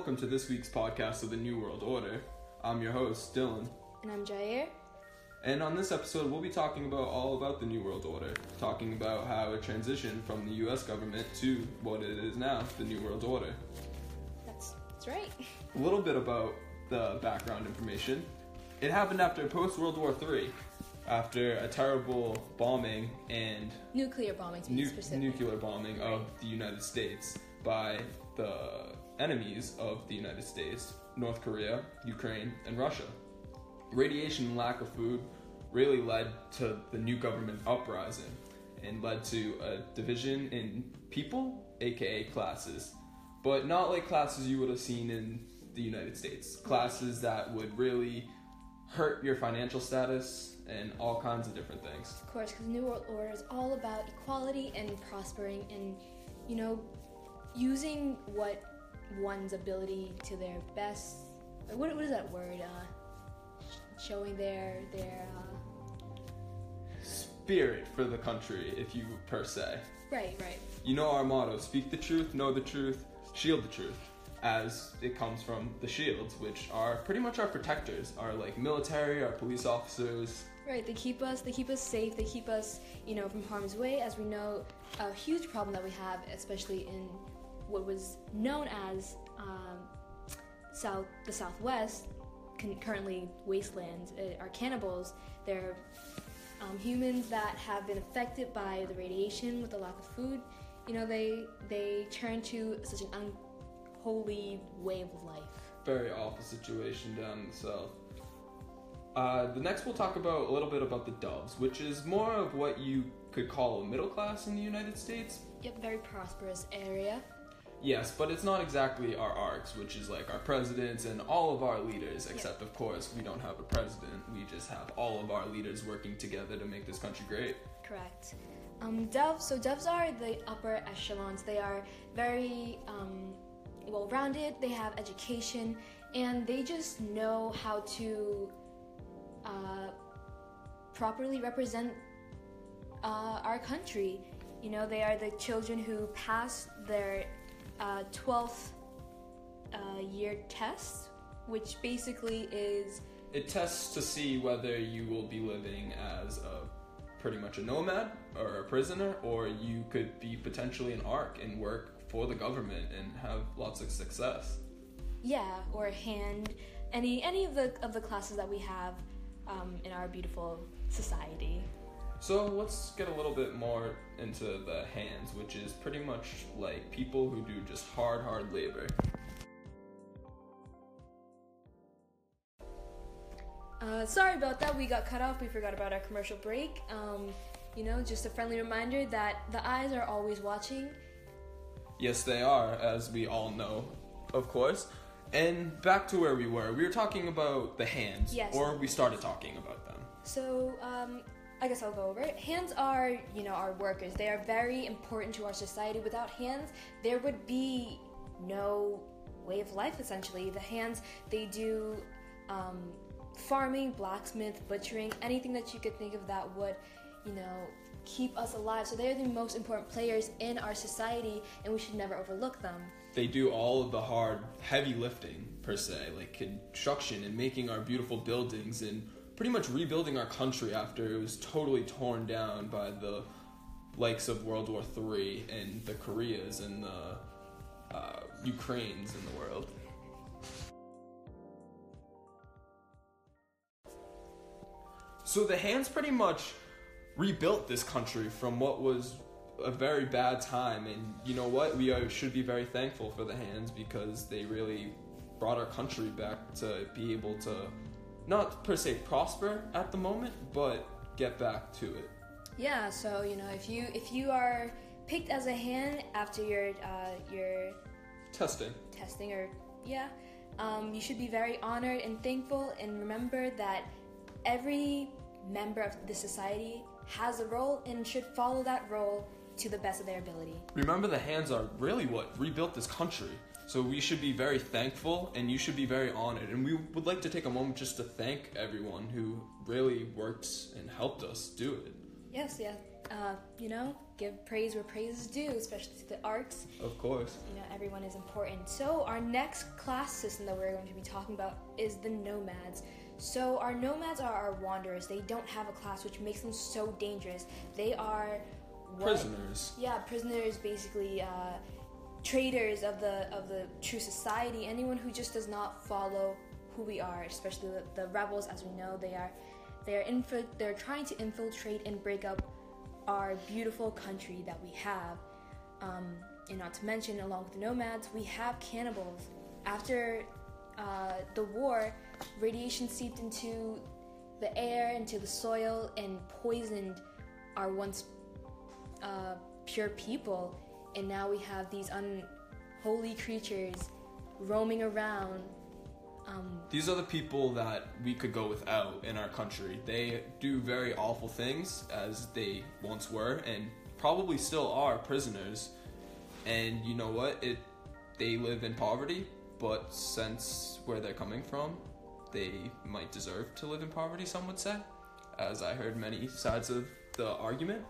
welcome to this week's podcast of the New World Order. I'm your host, Dylan. And I'm Jair. And on this episode, we'll be talking about all about the New World Order, talking about how it transitioned from the US government to what it is now, the New World Order. That's, that's right. A little bit about the background information. It happened after post World War III, after a terrible bombing and Nuclear bombing, to be nu- nuclear bombing of the United States by the enemies of the United States North Korea, Ukraine, and Russia. Radiation and lack of food really led to the new government uprising and led to a division in people, aka classes, but not like classes you would have seen in the United States. Classes that would really hurt your financial status and all kinds of different things. Of course, because New World Order is all about equality and prospering and, you know, using what one's ability to their best. What, what is that word? Uh, showing their their. Uh, Spirit for the country, if you per se. right, right. You know our motto speak the truth, know the truth, shield the truth. As it comes from the shields, which are pretty much our protectors, our like military, our police officers. Right, they keep us they keep us safe, they keep us, you know, from harm's way as we know a huge problem that we have, especially in what was known as um, South the Southwest, con- currently wastelands, uh, are cannibals. They're um, humans that have been affected by the radiation with the lack of food. You know, they they turn to such an unholy way of life. Very awful situation down in the south. Uh, the next we'll talk about a little bit about the Doves, which is more of what you could call a middle class in the United States. Yep, very prosperous area. Yes, but it's not exactly our arcs, which is like our presidents and all of our leaders, except of course we don't have a president. We just have all of our leaders working together to make this country great. Correct. Um, doves. So doves are the upper echelons. They are very um, well-rounded. They have education, and they just know how to uh, properly represent uh, our country. You know, they are the children who pass their uh, 12th uh, year test, which basically is It tests to see whether you will be living as a pretty much a nomad or a prisoner, or you could be potentially an arc and work for the government and have lots of success. yeah, or hand any any of the of the classes that we have um, in our beautiful society. So let's get a little bit more into the hands, which is pretty much like people who do just hard, hard labor. Uh, sorry about that. We got cut off. We forgot about our commercial break. Um, you know, just a friendly reminder that the eyes are always watching. Yes, they are, as we all know, of course. And back to where we were. We were talking about the hands, Yes. or we started talking about them. So, um, I guess I'll go over it. Hands are, you know, our workers. They are very important to our society. Without hands, there would be no way of life, essentially. The hands, they do um, farming, blacksmith, butchering, anything that you could think of that would, you know, keep us alive. So they're the most important players in our society, and we should never overlook them. They do all of the hard, heavy lifting, per se, like construction and making our beautiful buildings and pretty much rebuilding our country after it was totally torn down by the likes of World War III and the Koreas and the uh, Ukraines in the world. So the hands pretty much rebuilt this country from what was a very bad time and you know what we are, should be very thankful for the hands because they really brought our country back to be able to not per se prosper at the moment but get back to it. Yeah, so you know, if you if you are picked as a hand after your uh, your testing. testing or yeah, um, you should be very honored and thankful, and remember that every member of the society has a role and should follow that role to the best of their ability. remember the hands are really what rebuilt this country so we should be very thankful and you should be very honored and we would like to take a moment just to thank everyone who really worked and helped us do it Yes, yeah. uh, you know, give praise where praise is due, especially to the arcs. Of course. You know, everyone is important. So, our next class system that we're going to be talking about is the nomads. So, our nomads are our wanderers. They don't have a class, which makes them so dangerous. They are what- Prisoners. Yeah, prisoners, basically. Uh, traitors of the of the true society anyone who just does not follow who we are especially the, the rebels as we know they are they are infi- they're trying to infiltrate and break up our beautiful country that we have. Um, and not to mention along with the nomads we have cannibals. After uh, the war radiation seeped into the air into the soil and poisoned our once uh, pure people, and now we have these unholy creatures roaming around. Um, These are the people that we could go without in our country. They do very awful things, as they once were, and probably still are prisoners. And you know what? It they live in poverty, but since where they're coming from, they might deserve to live in poverty. Some would say, as I heard many sides of the argument.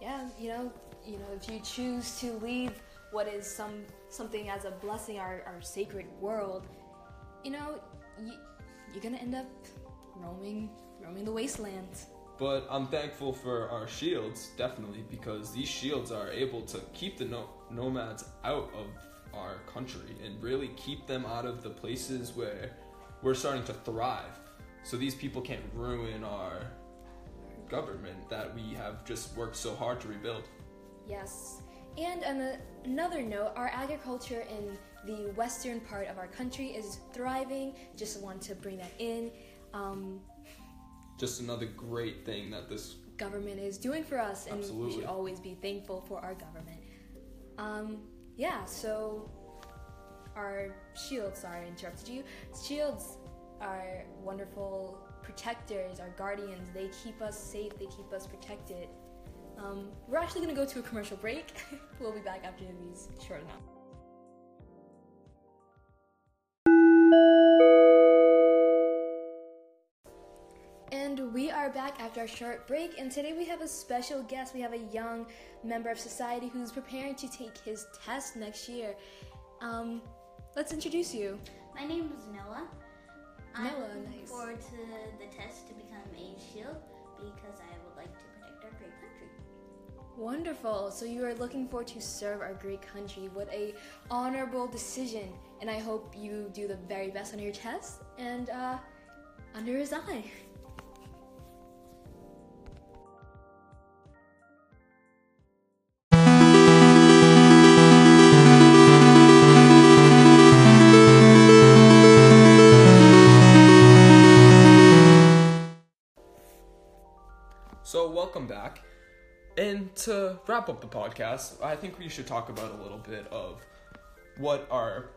yeah, you know, you know, if you choose to leave what is some something as a blessing, our, our sacred world, you know, you, you're gonna end up roaming roaming the wastelands. But I'm thankful for our shields, definitely, because these shields are able to keep the no- nomads out of our country and really keep them out of the places where we're starting to thrive. So these people can't ruin our government that we have just worked so hard to rebuild. Yes. And on another note, our agriculture in the western part of our country is thriving. Just want to bring that in. Um, Just another great thing that this government is doing for us, and we should always be thankful for our government. Um, yeah, so our shields, sorry, I interrupted you. Shields are wonderful protectors, our guardians. They keep us safe, they keep us protected. Um, we're actually going to go to a commercial break. we'll be back after these short enough. And we are back after our short break, and today we have a special guest. We have a young member of society who's preparing to take his test next year. Um, let's introduce you. My name is Noah. I'm Noah, looking nice. forward to the test to become a shield because I would like to our great country. Wonderful. So you are looking forward to serve our great country. What a honorable decision. And I hope you do the very best on your test and uh, under his eye. wrap up the podcast, I think we should talk about a little bit of what our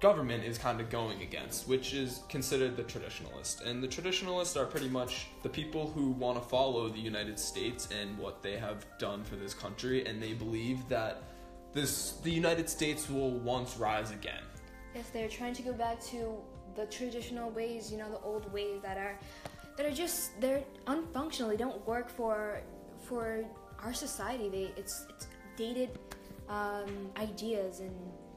government is kind of going against, which is considered the traditionalist. And the traditionalists are pretty much the people who want to follow the United States and what they have done for this country, and they believe that this the United States will once rise again. Yes, they're trying to go back to the traditional ways, you know, the old ways that are that are just they're unfunctional. They don't work for for our society. They it's it's dated um, ideas and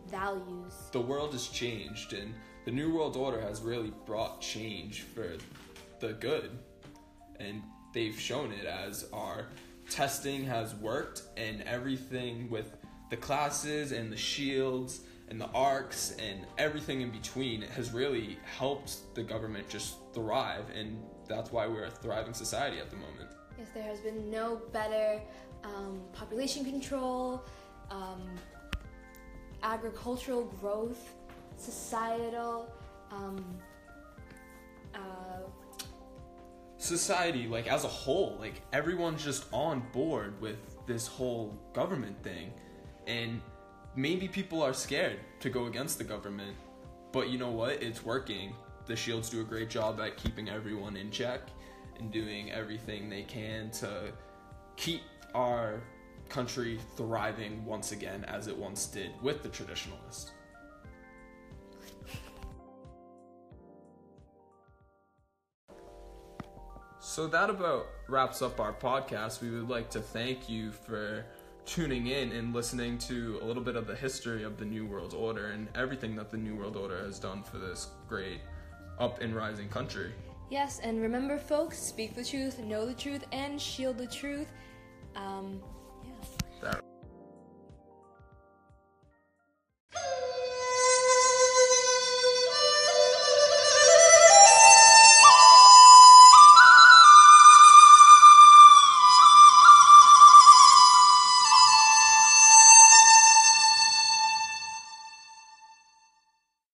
values. the world has changed and the new world order has really brought change for the good and they've shown it as our testing has worked and everything with the classes and the shields and the arcs and everything in between has really helped the government just thrive and that's why we're a thriving society at the moment there has been no better um, population control, um, agricultural growth, societal. Um, uh, society like as a whole like everyone's just on board with this whole government thing. And maybe people are scared to go against the government but you know what? It's working. The shields do a great job at keeping everyone in check and doing everything they can to keep our country thriving once again as it once did with the traditionalists. So that about wraps up our podcast. We would like to thank you for tuning in and listening to a little bit of the history of the New World Order and everything that the New World Order has done for this great up and rising country. Yes, and remember, folks, speak the truth, know the truth, and shield the truth. Um,